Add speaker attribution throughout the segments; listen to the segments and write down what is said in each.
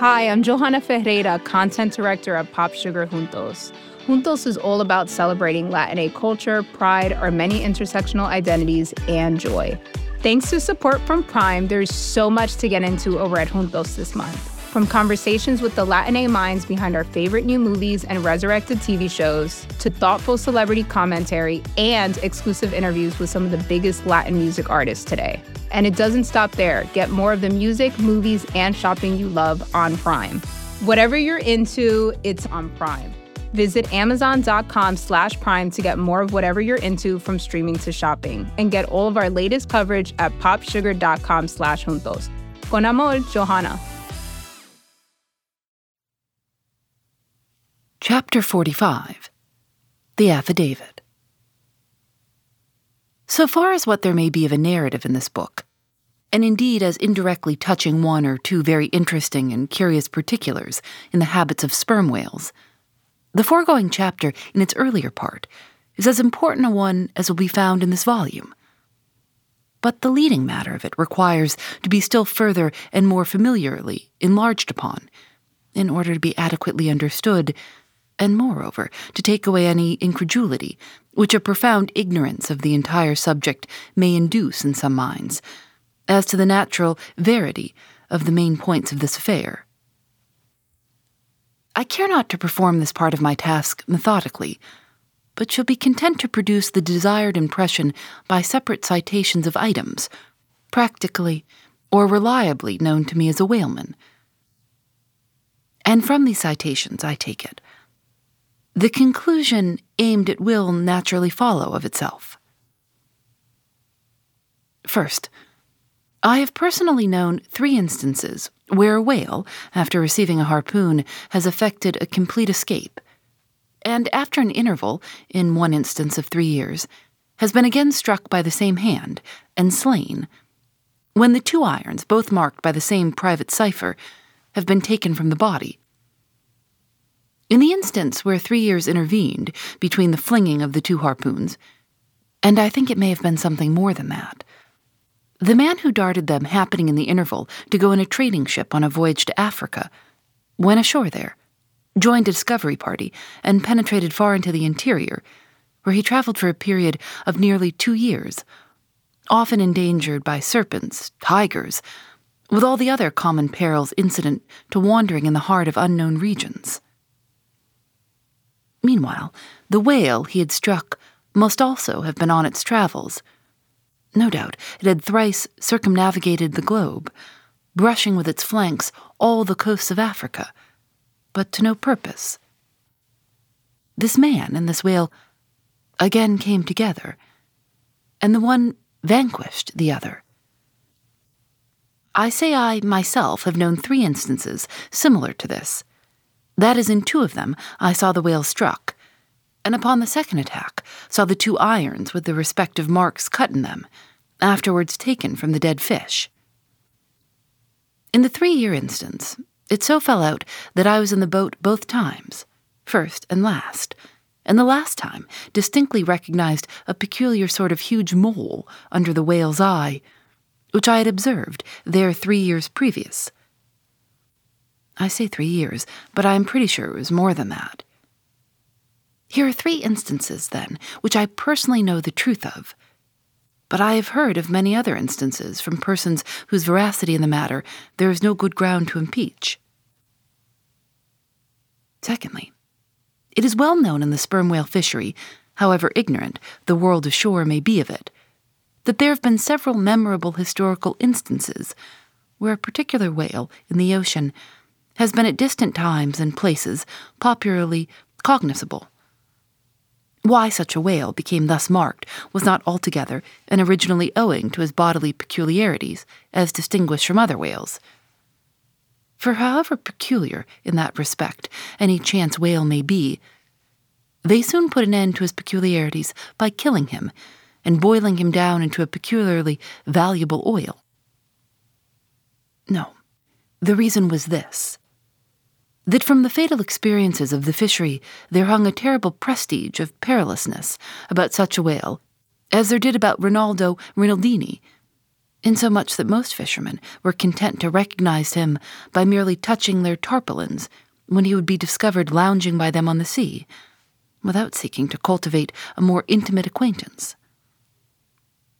Speaker 1: Hi, I'm Johanna Ferreira, content director at Pop Sugar Juntos. Juntos is all about celebrating Latin culture, pride, our many intersectional identities, and joy. Thanks to support from Prime, there's so much to get into over at Juntos this month. From conversations with the Latin minds behind our favorite new movies and resurrected TV shows, to thoughtful celebrity commentary and exclusive interviews with some of the biggest Latin music artists today. And it doesn't stop there. Get more of the music, movies, and shopping you love on Prime. Whatever you're into, it's on Prime. Visit amazon.com slash prime to get more of whatever you're into from streaming to shopping. And get all of our latest coverage at popsugar.com slash juntos. Con amor, Johanna.
Speaker 2: Chapter 45 The Affidavit So far as what there may be of a narrative in this book, and indeed as indirectly touching one or two very interesting and curious particulars in the habits of sperm whales, the foregoing chapter, in its earlier part, is as important a one as will be found in this volume. But the leading matter of it requires to be still further and more familiarly enlarged upon, in order to be adequately understood, and moreover, to take away any incredulity which a profound ignorance of the entire subject may induce in some minds, as to the natural verity of the main points of this affair. I care not to perform this part of my task methodically, but shall be content to produce the desired impression by separate citations of items, practically or reliably known to me as a whaleman. And from these citations, I take it, the conclusion aimed at will naturally follow of itself. First, I have personally known three instances where a whale, after receiving a harpoon, has effected a complete escape, and after an interval, in one instance of three years, has been again struck by the same hand and slain, when the two irons, both marked by the same private cipher, have been taken from the body. In the instance where three years intervened between the flinging of the two harpoons, and I think it may have been something more than that, the man who darted them happening in the interval to go in a trading ship on a voyage to Africa went ashore there, joined a discovery party, and penetrated far into the interior, where he traveled for a period of nearly two years, often endangered by serpents, tigers, with all the other common perils incident to wandering in the heart of unknown regions. Meanwhile, the whale he had struck must also have been on its travels no doubt it had thrice circumnavigated the globe, brushing with its flanks all the coasts of Africa, but to no purpose. This man and this whale again came together, and the one vanquished the other. I say I myself have known three instances similar to this. That is, in two of them I saw the whale struck, and upon the second attack saw the two irons with the respective marks cut in them, afterwards taken from the dead fish. In the three year instance, it so fell out that I was in the boat both times, first and last, and the last time distinctly recognized a peculiar sort of huge mole under the whale's eye, which I had observed there three years previous. I say three years, but I am pretty sure it was more than that. Here are three instances, then, which I personally know the truth of. But I have heard of many other instances from persons whose veracity in the matter there is no good ground to impeach. Secondly, it is well known in the sperm whale fishery, however ignorant the world ashore may be of it, that there have been several memorable historical instances where a particular whale in the ocean has been at distant times and places popularly cognizable why such a whale became thus marked was not altogether and originally owing to his bodily peculiarities, as distinguished from other whales. For however peculiar, in that respect, any chance whale may be, they soon put an end to his peculiarities by killing him and boiling him down into a peculiarly valuable oil. No, the reason was this that from the fatal experiences of the fishery there hung a terrible prestige of perilousness about such a whale as there did about Rinaldo Rinaldini, insomuch that most fishermen were content to recognize him by merely touching their tarpaulins when he would be discovered lounging by them on the sea, without seeking to cultivate a more intimate acquaintance.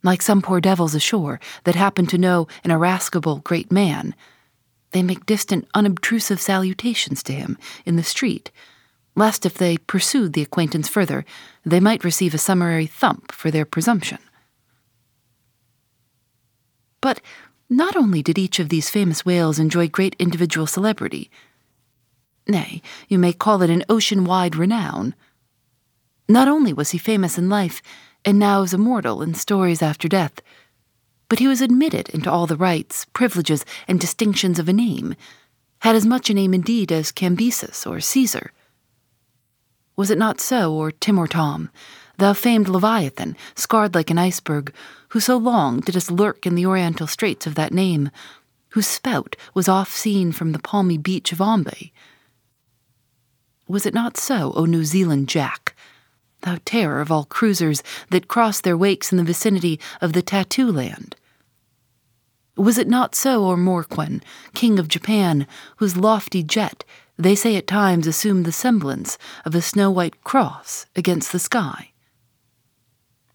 Speaker 2: Like some poor devils ashore that happen to know an irascible great man, they make distant, unobtrusive salutations to him in the street, lest if they pursued the acquaintance further, they might receive a summary thump for their presumption. But not only did each of these famous whales enjoy great individual celebrity, nay, you may call it an ocean wide renown. Not only was he famous in life, and now is immortal in stories after death, but he was admitted into all the rights, privileges, and distinctions of a name, had as much a name indeed as Cambyses or Caesar. Was it not so, or Timor Tom, thou famed Leviathan, scarred like an iceberg, who so long didst lurk in the oriental straits of that name, whose spout was oft seen from the palmy beach of Ombay? Was it not so, O New Zealand Jack, thou terror of all cruisers that cross their wakes in the vicinity of the tattoo land? Was it not so, or Morquan, king of Japan, whose lofty jet they say at times assumed the semblance of a snow white cross against the sky?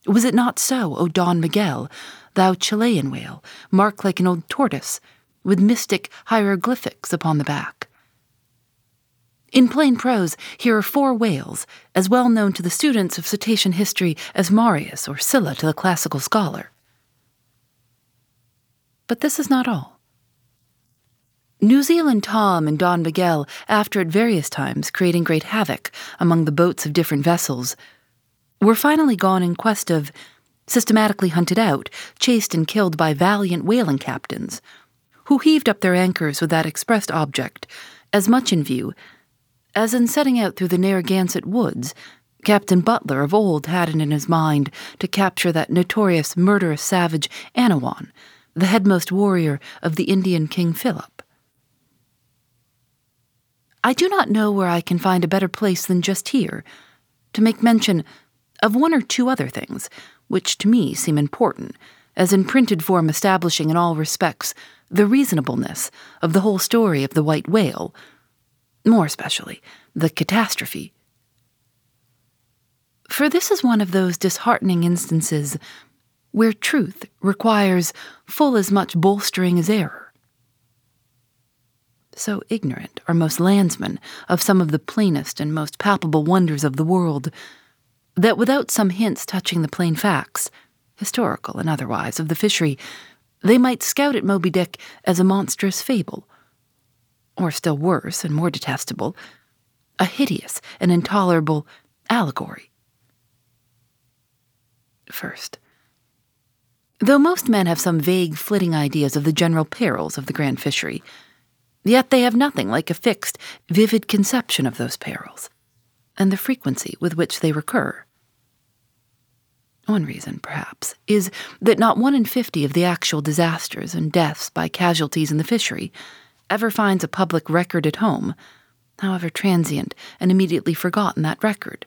Speaker 2: Was it not so, O Don Miguel, thou Chilean whale, marked like an old tortoise, with mystic hieroglyphics upon the back? In plain prose, here are four whales, as well known to the students of cetacean history as Marius or Sylla to the classical scholar. But this is not all. New Zealand Tom and Don Miguel, after at various times creating great havoc among the boats of different vessels, were finally gone in quest of, systematically hunted out, chased and killed by valiant whaling captains, who heaved up their anchors with that expressed object, as much in view as in setting out through the Narragansett woods, Captain Butler of old had it in his mind to capture that notorious murderous savage Annawon the headmost warrior of the Indian King Philip. I do not know where I can find a better place than just here to make mention of one or two other things which to me seem important, as in printed form establishing in all respects the reasonableness of the whole story of the white whale, more especially the catastrophe. For this is one of those disheartening instances where truth requires full as much bolstering as error. So ignorant are most landsmen of some of the plainest and most palpable wonders of the world, that without some hints touching the plain facts, historical and otherwise, of the fishery, they might scout at Moby Dick as a monstrous fable, or still worse and more detestable, a hideous and intolerable allegory. First, Though most men have some vague, flitting ideas of the general perils of the grand fishery, yet they have nothing like a fixed, vivid conception of those perils, and the frequency with which they recur. One reason, perhaps, is that not one in fifty of the actual disasters and deaths by casualties in the fishery ever finds a public record at home, however transient and immediately forgotten that record.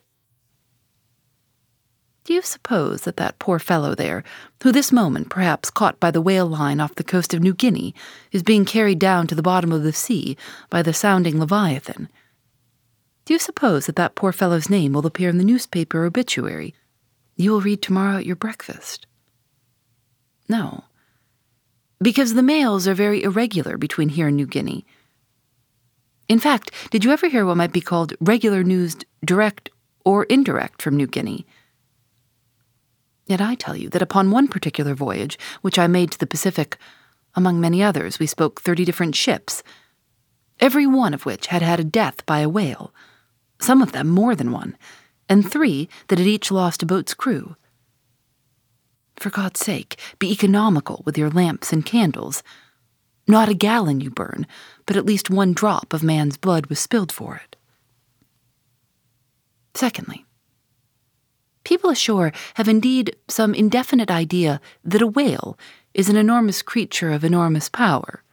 Speaker 2: Do you suppose that that poor fellow there, who this moment perhaps caught by the whale line off the coast of New Guinea, is being carried down to the bottom of the sea by the sounding Leviathan? Do you suppose that that poor fellow's name will appear in the newspaper obituary you will read tomorrow at your breakfast? No. Because the mails are very irregular between here and New Guinea. In fact, did you ever hear what might be called regular news direct or indirect from New Guinea? Yet I tell you that upon one particular voyage, which I made to the Pacific, among many others, we spoke thirty different ships, every one of which had had a death by a whale, some of them more than one, and three that had each lost a boat's crew. For God's sake, be economical with your lamps and candles. Not a gallon you burn, but at least one drop of man's blood was spilled for it. Secondly, People ashore have indeed some indefinite idea that a whale is an enormous creature of enormous power.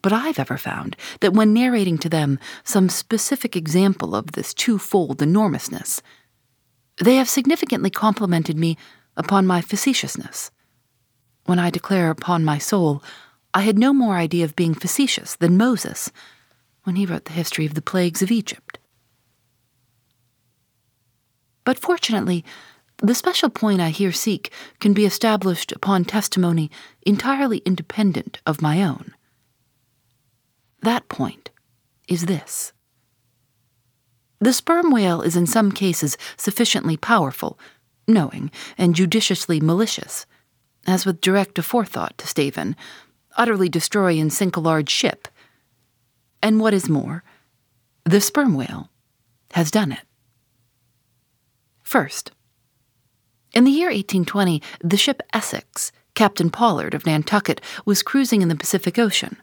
Speaker 2: But I've ever found that when narrating to them some specific example of this twofold enormousness, they have significantly complimented me upon my facetiousness, when I declare upon my soul, I had no more idea of being facetious than Moses when he wrote the history of the plagues of Egypt. But fortunately, the special point I here seek can be established upon testimony entirely independent of my own. That point is this. The sperm whale is in some cases sufficiently powerful, knowing, and judiciously malicious, as with direct aforethought to stave in, utterly destroy and sink a large ship. And what is more, the sperm whale has done it. First, in the year 1820, the ship Essex, Captain Pollard of Nantucket, was cruising in the Pacific Ocean.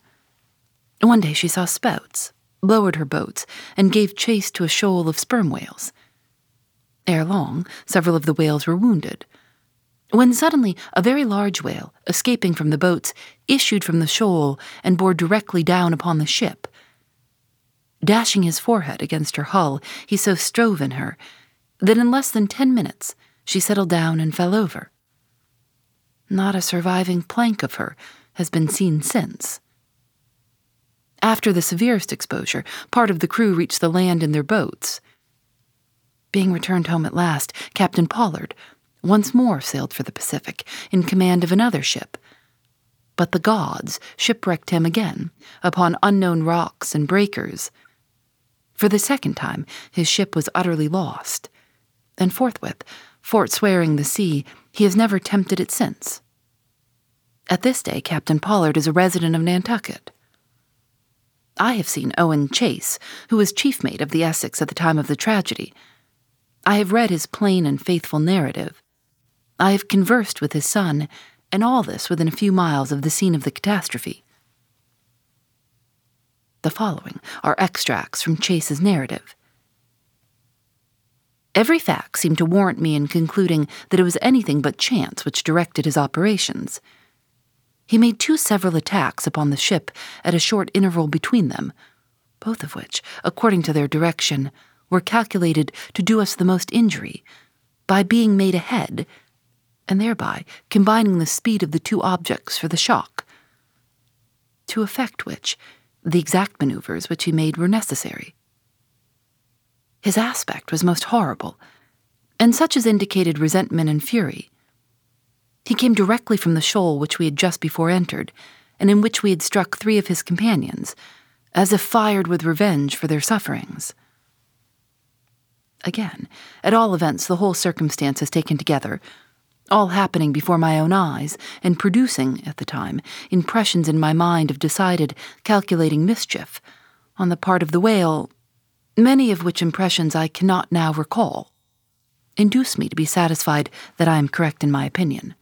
Speaker 2: One day she saw spouts, lowered her boats, and gave chase to a shoal of sperm whales. Ere long, several of the whales were wounded. When suddenly a very large whale, escaping from the boats, issued from the shoal and bore directly down upon the ship. Dashing his forehead against her hull, he so strove in her that in less than ten minutes she settled down and fell over. Not a surviving plank of her has been seen since. After the severest exposure, part of the crew reached the land in their boats. Being returned home at last, Captain Pollard once more sailed for the Pacific in command of another ship. But the gods shipwrecked him again upon unknown rocks and breakers. For the second time, his ship was utterly lost and forthwith, forswearing the sea, he has never tempted it since. At this day, Captain Pollard is a resident of Nantucket. I have seen Owen Chase, who was chief mate of the Essex at the time of the tragedy. I have read his plain and faithful narrative. I have conversed with his son, and all this within a few miles of the scene of the catastrophe. The following are extracts from Chase's narrative. Every fact seemed to warrant me in concluding that it was anything but chance which directed his operations. He made two several attacks upon the ship at a short interval between them, both of which, according to their direction, were calculated to do us the most injury by being made ahead, and thereby combining the speed of the two objects for the shock. To effect which, the exact maneuvers which he made were necessary. His aspect was most horrible, and such as indicated resentment and fury. He came directly from the shoal which we had just before entered, and in which we had struck three of his companions, as if fired with revenge for their sufferings. Again, at all events, the whole circumstances taken together, all happening before my own eyes, and producing, at the time, impressions in my mind of decided, calculating mischief, on the part of the whale many of which impressions I cannot now recall, induce me to be satisfied that I am correct in my opinion.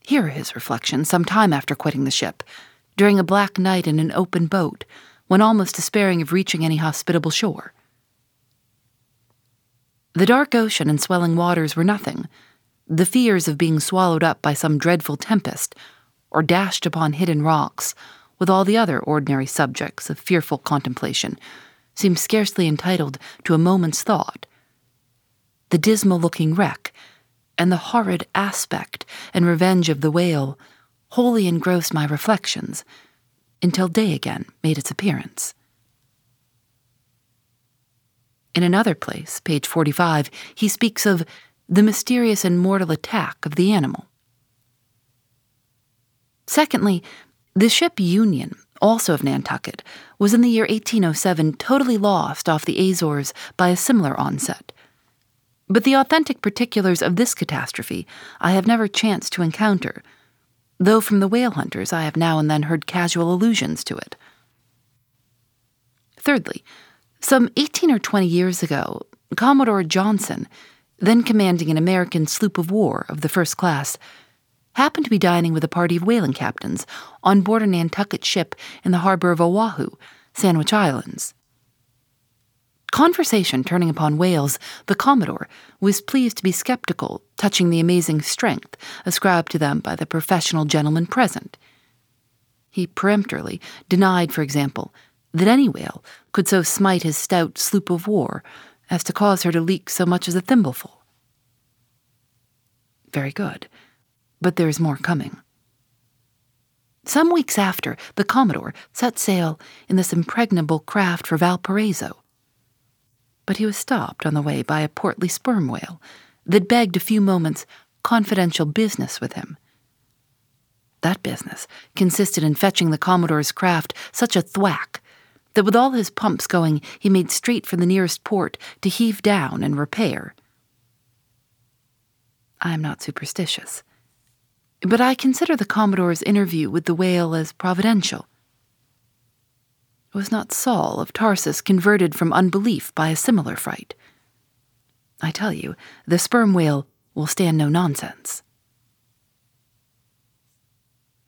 Speaker 2: Here are his reflections some time after quitting the ship, during a black night in an open boat, when almost despairing of reaching any hospitable shore. The dark ocean and swelling waters were nothing. The fears of being swallowed up by some dreadful tempest, or dashed upon hidden rocks, with all the other ordinary subjects of fearful contemplation, seemed scarcely entitled to a moment's thought. The dismal looking wreck, and the horrid aspect and revenge of the whale wholly engrossed my reflections until day again made its appearance. In another place, page 45, he speaks of the mysterious and mortal attack of the animal. Secondly, the ship Union, also of Nantucket, was in the year 1807 totally lost off the Azores by a similar onset. But the authentic particulars of this catastrophe I have never chanced to encounter, though from the whale hunters I have now and then heard casual allusions to it. Thirdly, some 18 or 20 years ago, Commodore Johnson, then commanding an American sloop of war of the first class, happened to be dining with a party of whaling captains on board a Nantucket ship in the harbor of Oahu, Sandwich Islands. Conversation turning upon whales, the Commodore was pleased to be skeptical touching the amazing strength ascribed to them by the professional gentlemen present. He peremptorily denied, for example, that any whale could so smite his stout sloop of war as to cause her to leak so much as a thimbleful. Very good. But there is more coming. Some weeks after, the Commodore set sail in this impregnable craft for Valparaiso. But he was stopped on the way by a portly sperm whale that begged a few moments' confidential business with him. That business consisted in fetching the Commodore's craft such a thwack that with all his pumps going, he made straight for the nearest port to heave down and repair. I am not superstitious but I consider the Commodore's interview with the whale as providential. Was not Saul of Tarsus converted from unbelief by a similar fright? I tell you, the sperm whale will stand no nonsense.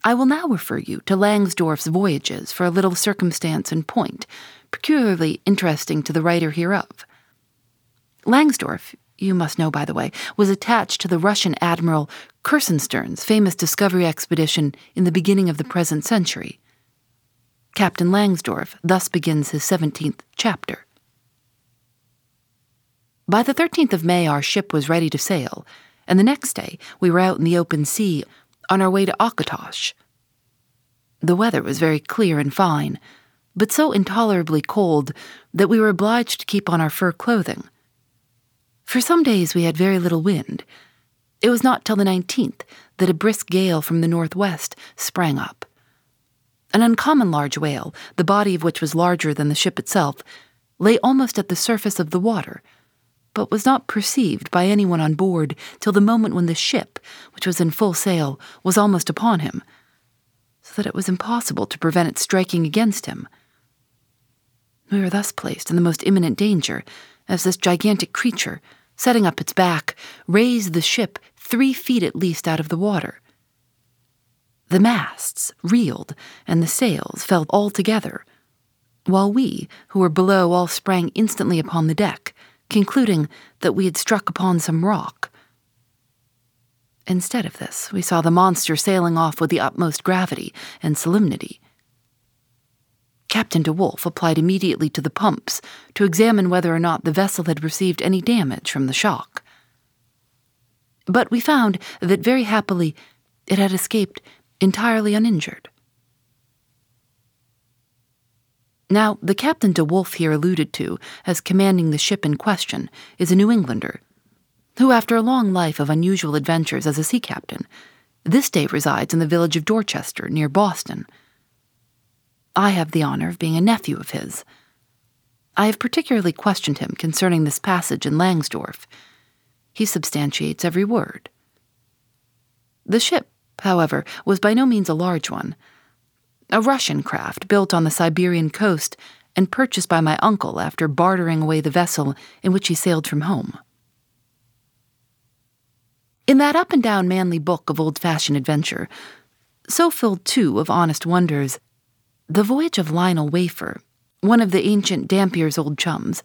Speaker 2: I will now refer you to Langsdorff's voyages for a little circumstance and point, peculiarly interesting to the writer hereof. Langsdorff, you must know by the way, was attached to the Russian Admiral Krusenstern's famous discovery expedition in the beginning of the present century. Captain Langsdorff thus begins his 17th chapter. By the 13th of May, our ship was ready to sail, and the next day we were out in the open sea on our way to Ochotsh. The weather was very clear and fine, but so intolerably cold that we were obliged to keep on our fur clothing. For some days we had very little wind. It was not till the 19th that a brisk gale from the northwest sprang up. An uncommon large whale, the body of which was larger than the ship itself, lay almost at the surface of the water, but was not perceived by anyone on board till the moment when the ship, which was in full sail, was almost upon him, so that it was impossible to prevent it striking against him. We were thus placed in the most imminent danger as this gigantic creature, setting up its back, raised the ship three feet at least out of the water. The masts reeled, and the sails fell all together, while we, who were below, all sprang instantly upon the deck, concluding that we had struck upon some rock. Instead of this, we saw the monster sailing off with the utmost gravity and solemnity, Captain D'Wolf applied immediately to the pumps to examine whether or not the vessel had received any damage from the shock. But we found that very happily it had escaped entirely uninjured. Now, the Captain D'Wolf here alluded to as commanding the ship in question is a New Englander, who, after a long life of unusual adventures as a sea captain, this day resides in the village of Dorchester near Boston I have the honor of being a nephew of his. I have particularly questioned him concerning this passage in Langsdorff. He substantiates every word. The ship, however, was by no means a large one. A Russian craft built on the Siberian coast and purchased by my uncle after bartering away the vessel in which he sailed from home. In that up and down manly book of old fashioned adventure, so filled too of honest wonders, the Voyage of Lionel Wafer, one of the ancient Dampier's old chums,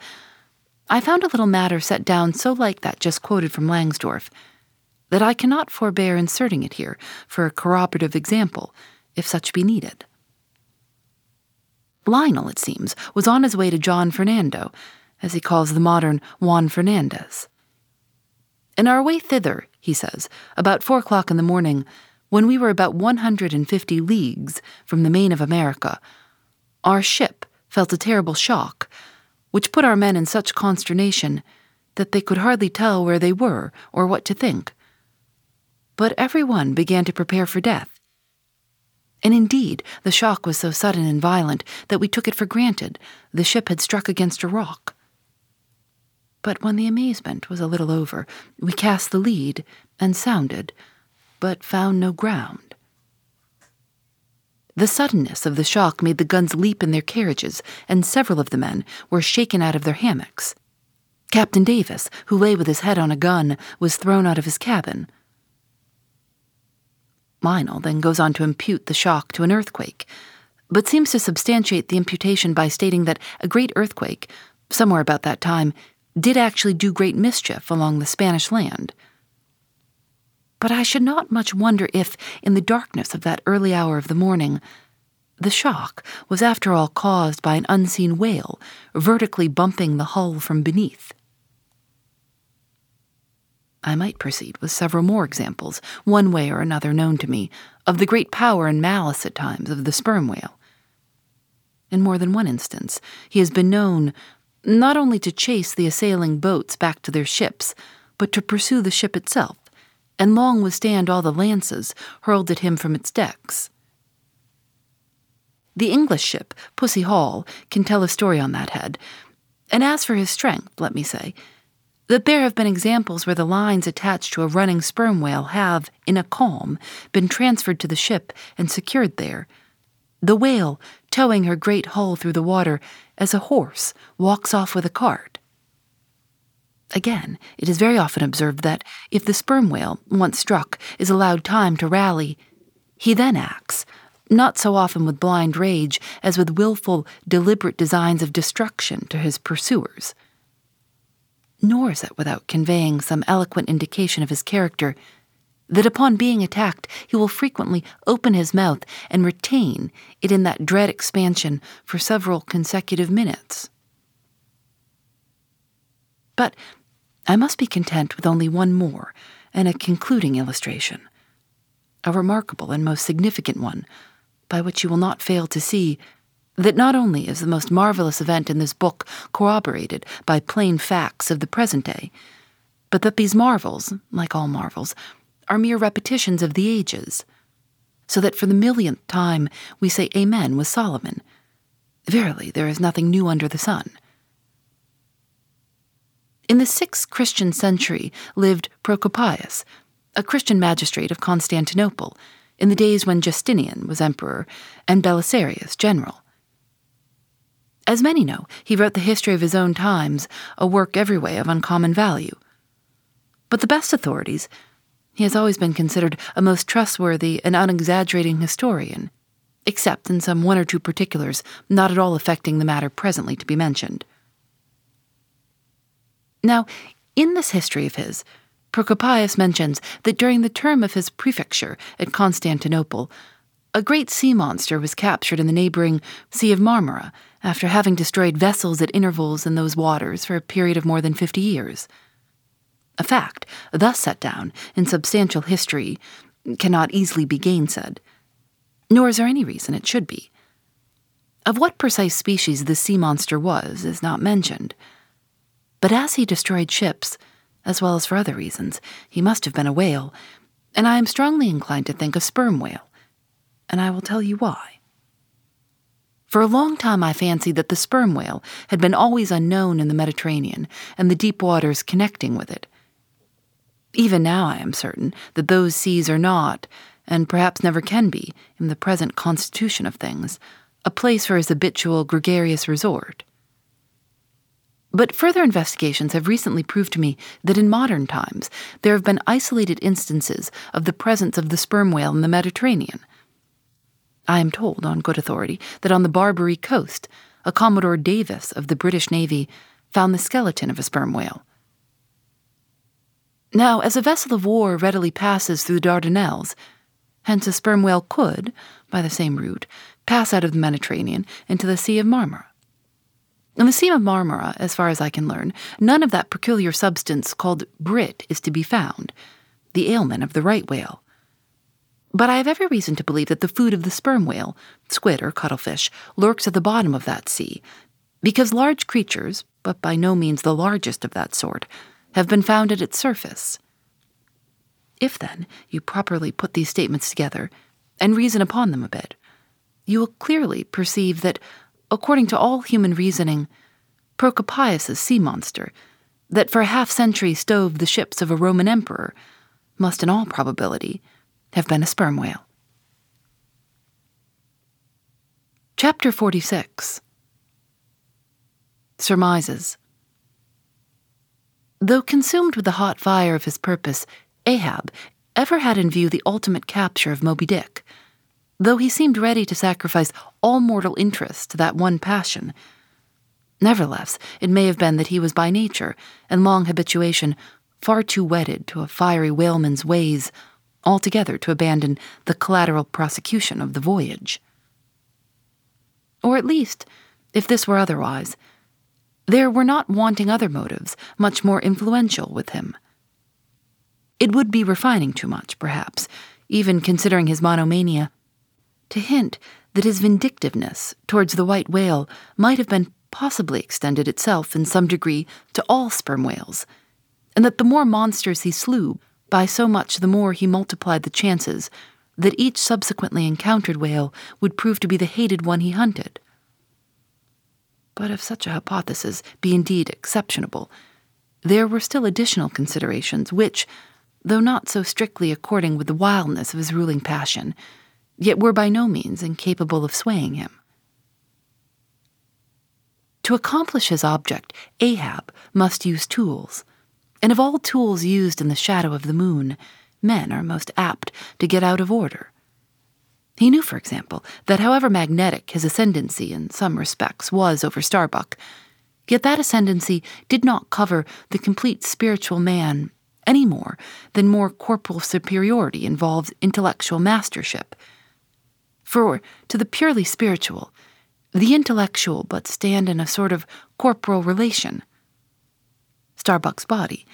Speaker 2: I found a little matter set down so like that just quoted from Langsdorff that I cannot forbear inserting it here for a corroborative example, if such be needed. Lionel, it seems, was on his way to John Fernando, as he calls the modern Juan Fernandez. In our way thither, he says, about four o'clock in the morning, when we were about 150 leagues from the main of America, our ship felt a terrible shock, which put our men in such consternation that they could hardly tell where they were or what to think. But every one began to prepare for death. And indeed, the shock was so sudden and violent that we took it for granted the ship had struck against a rock. But when the amazement was a little over, we cast the lead and sounded but found no ground. The suddenness of the shock made the guns leap in their carriages, and several of the men were shaken out of their hammocks. Captain Davis, who lay with his head on a gun, was thrown out of his cabin. Lionel then goes on to impute the shock to an earthquake, but seems to substantiate the imputation by stating that a great earthquake, somewhere about that time, did actually do great mischief along the Spanish land. But I should not much wonder if, in the darkness of that early hour of the morning, the shock was after all caused by an unseen whale vertically bumping the hull from beneath. I might proceed with several more examples, one way or another known to me, of the great power and malice at times of the sperm whale. In more than one instance, he has been known not only to chase the assailing boats back to their ships, but to pursue the ship itself, and long withstand all the lances hurled at him from its decks. The English ship, Pusie Hall, can tell a story on that head. And as for his strength, let me say, that there have been examples where the lines attached to a running sperm whale have, in a calm, been transferred to the ship and secured there. The whale towing her great hull through the water as a horse walks off with a cart. Again, it is very often observed that if the sperm whale, once struck, is allowed time to rally, he then acts, not so often with blind rage as with wilful, deliberate designs of destruction to his pursuers. Nor is it without conveying some eloquent indication of his character that upon being attacked he will frequently open his mouth and retain it in that dread expansion for several consecutive minutes. But I must be content with only one more and a concluding illustration, a remarkable and most significant one, by which you will not fail to see that not only is the most marvelous event in this book corroborated by plain facts of the present day, but that these marvels, like all marvels, are mere repetitions of the ages, so that for the millionth time we say Amen with Solomon. Verily, there is nothing new under the sun. In the sixth Christian century lived Procopius, a Christian magistrate of Constantinople, in the days when Justinian was emperor and Belisarius general. As many know, he wrote the history of his own times, a work every way of uncommon value. But the best authorities, he has always been considered a most trustworthy and unexaggerating historian, except in some one or two particulars not at all affecting the matter presently to be mentioned. Now, in this history of his, Procopius mentions that during the term of his prefecture at Constantinople, a great sea monster was captured in the neighboring Sea of Marmara after having destroyed vessels at intervals in those waters for a period of more than fifty years. A fact, thus set down in substantial history, cannot easily be gainsaid, nor is there any reason it should be. Of what precise species the sea monster was is not mentioned. But as he destroyed ships, as well as for other reasons, he must have been a whale, and I am strongly inclined to think a sperm whale, and I will tell you why. For a long time, I fancied that the sperm whale had been always unknown in the Mediterranean and the deep waters connecting with it. Even now, I am certain that those seas are not, and perhaps never can be, in the present constitution of things, a place for his habitual gregarious resort. But further investigations have recently proved to me that in modern times there have been isolated instances of the presence of the sperm whale in the Mediterranean. I am told, on good authority, that on the Barbary coast, a Commodore Davis of the British Navy found the skeleton of a sperm whale. Now, as a vessel of war readily passes through the Dardanelles, hence a sperm whale could, by the same route, pass out of the Mediterranean into the Sea of Marmara. In the Sea of Marmara, as far as I can learn, none of that peculiar substance called brit is to be found, the aliment of the right whale. But I have every reason to believe that the food of the sperm whale, squid or cuttlefish, lurks at the bottom of that sea, because large creatures, but by no means the largest of that sort, have been found at its surface. If, then, you properly put these statements together and reason upon them a bit, you will clearly perceive that according to all human reasoning, Procopius's sea monster, that for a half century stove the ships of a Roman emperor, must in all probability have been a sperm whale. Chapter 46 Surmises Though consumed with the hot fire of his purpose, Ahab ever had in view the ultimate capture of Moby Dick though he seemed ready to sacrifice all mortal interest to that one passion. Nevertheless, it may have been that he was by nature and long habituation far too wedded to a fiery whaleman's ways altogether to abandon the collateral prosecution of the voyage. Or at least, if this were otherwise, there were not wanting other motives much more influential with him. It would be refining too much, perhaps, even considering his monomania, to hint that his vindictiveness towards the white whale might have been possibly extended itself in some degree to all sperm whales, and that the more monsters he slew, by so much the more he multiplied the chances that each subsequently encountered whale would prove to be the hated one he hunted. But if such a hypothesis be indeed exceptionable, there were still additional considerations which, though not so strictly according with the wildness of his ruling passion, yet were by no means incapable of swaying him. To accomplish his object, Ahab must use tools. And of all tools used in the shadow of the moon, men are most apt to get out of order. He knew, for example, that however magnetic his ascendancy in some respects was over Starbuck, yet that ascendancy did not cover the complete spiritual man any more than more corporal superiority involves intellectual mastership. For to the purely spiritual, the intellectual but stand in a sort of corporal relation. Starbuck's body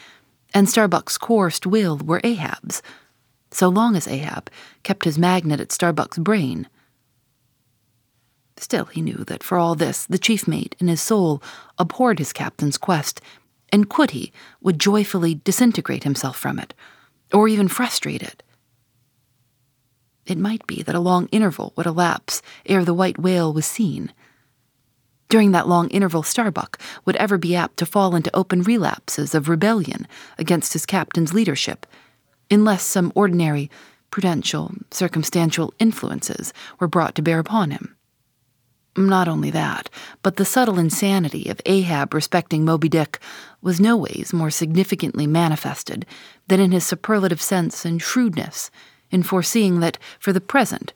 Speaker 2: and Starbuck's coursed will were Ahab's, so long as Ahab kept his magnet at Starbuck's brain. Still, he knew that for all this, the chief mate in his soul abhorred his captain's quest, and could he, would joyfully disintegrate himself from it, or even frustrate it. It might be that a long interval would elapse ere the white whale was seen. During that long interval, Starbuck would ever be apt to fall into open relapses of rebellion against his captain's leadership, unless some ordinary, prudential, circumstantial influences were brought to bear upon him. Not only that, but the subtle insanity of Ahab respecting Moby Dick was no ways more significantly manifested than in his superlative sense and shrewdness in foreseeing that, for the present,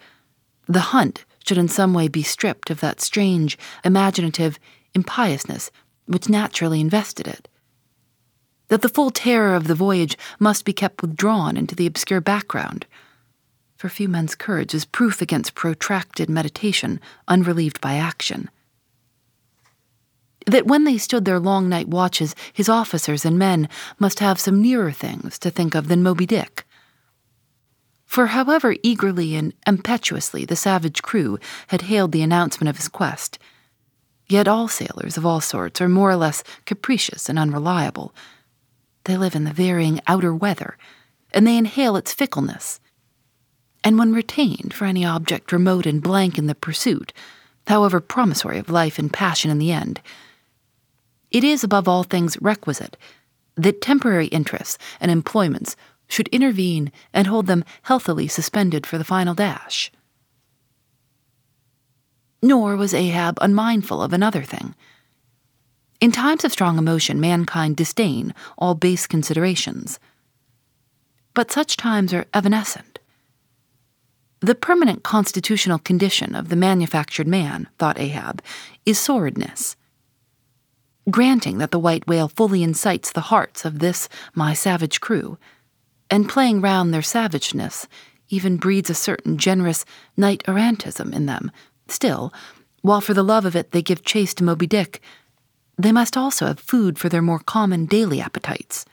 Speaker 2: the hunt should in some way be stripped of that strange, imaginative impiousness which naturally invested it. That the full terror of the voyage must be kept withdrawn into the obscure background. For few men's courage is proof against protracted meditation unrelieved by action. That when they stood their long night watches, his officers and men must have some nearer things to think of than Moby Dick for however eagerly and impetuously the savage crew had hailed the announcement of his quest, yet all sailors of all sorts are more or less capricious and unreliable. They live in the varying outer weather, and they inhale its fickleness. And when retained for any object remote and blank in the pursuit, however promissory of life and passion in the end, it is above all things requisite that temporary interests and employments should intervene and hold them healthily suspended for the final dash. Nor was Ahab unmindful of another thing. In times of strong emotion, mankind disdain all base considerations. But such times are evanescent. The permanent constitutional condition of the manufactured man, thought Ahab, is sordidness. Granting that the white whale fully incites the hearts of this my savage crew, and playing round their savageness even breeds a certain generous knight errantism in them. Still, while for the love of it they give chase to Moby Dick, they must also have food for their more common daily appetites.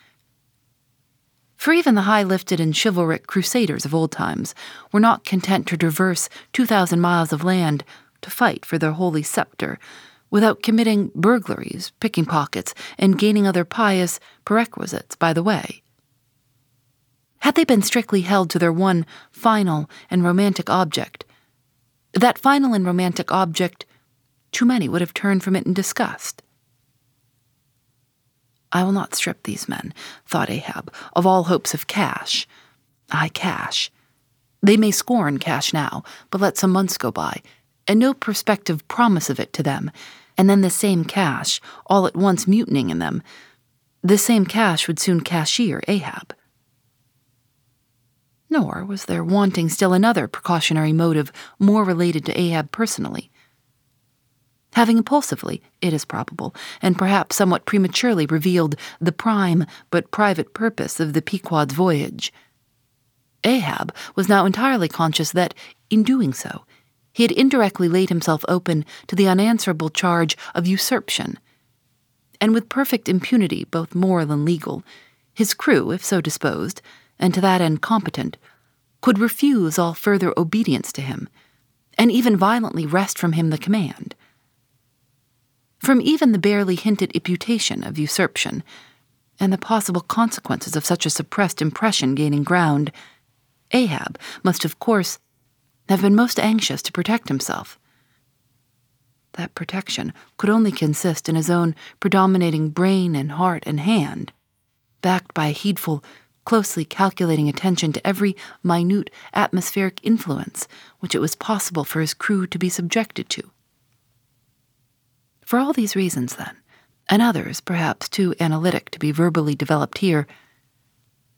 Speaker 2: For even the high lifted and chivalric crusaders of old times were not content to traverse 2,000 miles of land to fight for their holy scepter without committing burglaries, picking pockets, and gaining other pious perquisites by the way. Had they been strictly held to their one final and romantic object, that final and romantic object, too many would have turned from it in disgust. I will not strip these men, thought Ahab, of all hopes of cash. I cash. They may scorn cash now, but let some months go by, and no prospective promise of it to them, and then the same cash, all at once mutinying in them, the same cash would soon cashier Ahab. Nor was there wanting still another precautionary motive more related to Ahab personally. Having impulsively, it is probable, and perhaps somewhat prematurely revealed the prime but private purpose of the Pequod's voyage, Ahab was now entirely conscious that, in doing so, he had indirectly laid himself open to the unanswerable charge of usurpation. And with perfect impunity, both moral and legal, his crew, if so disposed, and to that end competent, could refuse all further obedience to him, and even violently wrest from him the command. From even the barely hinted imputation of usurpation, and the possible consequences of such a suppressed impression gaining ground, Ahab must, of course, have been most anxious to protect himself. That protection could only consist in his own predominating brain and heart and hand, backed by a heedful, closely calculating attention to every minute atmospheric influence which it was possible for his crew to be subjected to. For all these reasons, then, and others perhaps too analytic to be verbally developed here,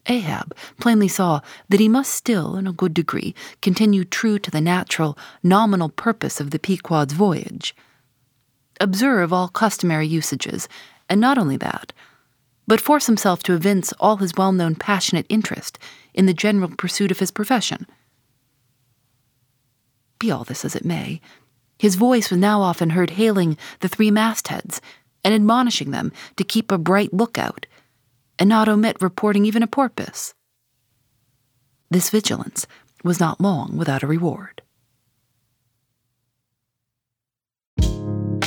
Speaker 2: Ahab plainly saw that he must still, in a good degree, continue true to the natural, nominal purpose of the Pequod's voyage. Observe all customary usages, and not only that, but force himself to evince all his well known passionate interest in the general pursuit of his profession. Be all this as it may, his voice was now often heard hailing the three mastheads and admonishing them to keep a bright lookout and not omit reporting even a porpoise. This vigilance was not long without a reward.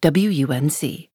Speaker 2: WUNC.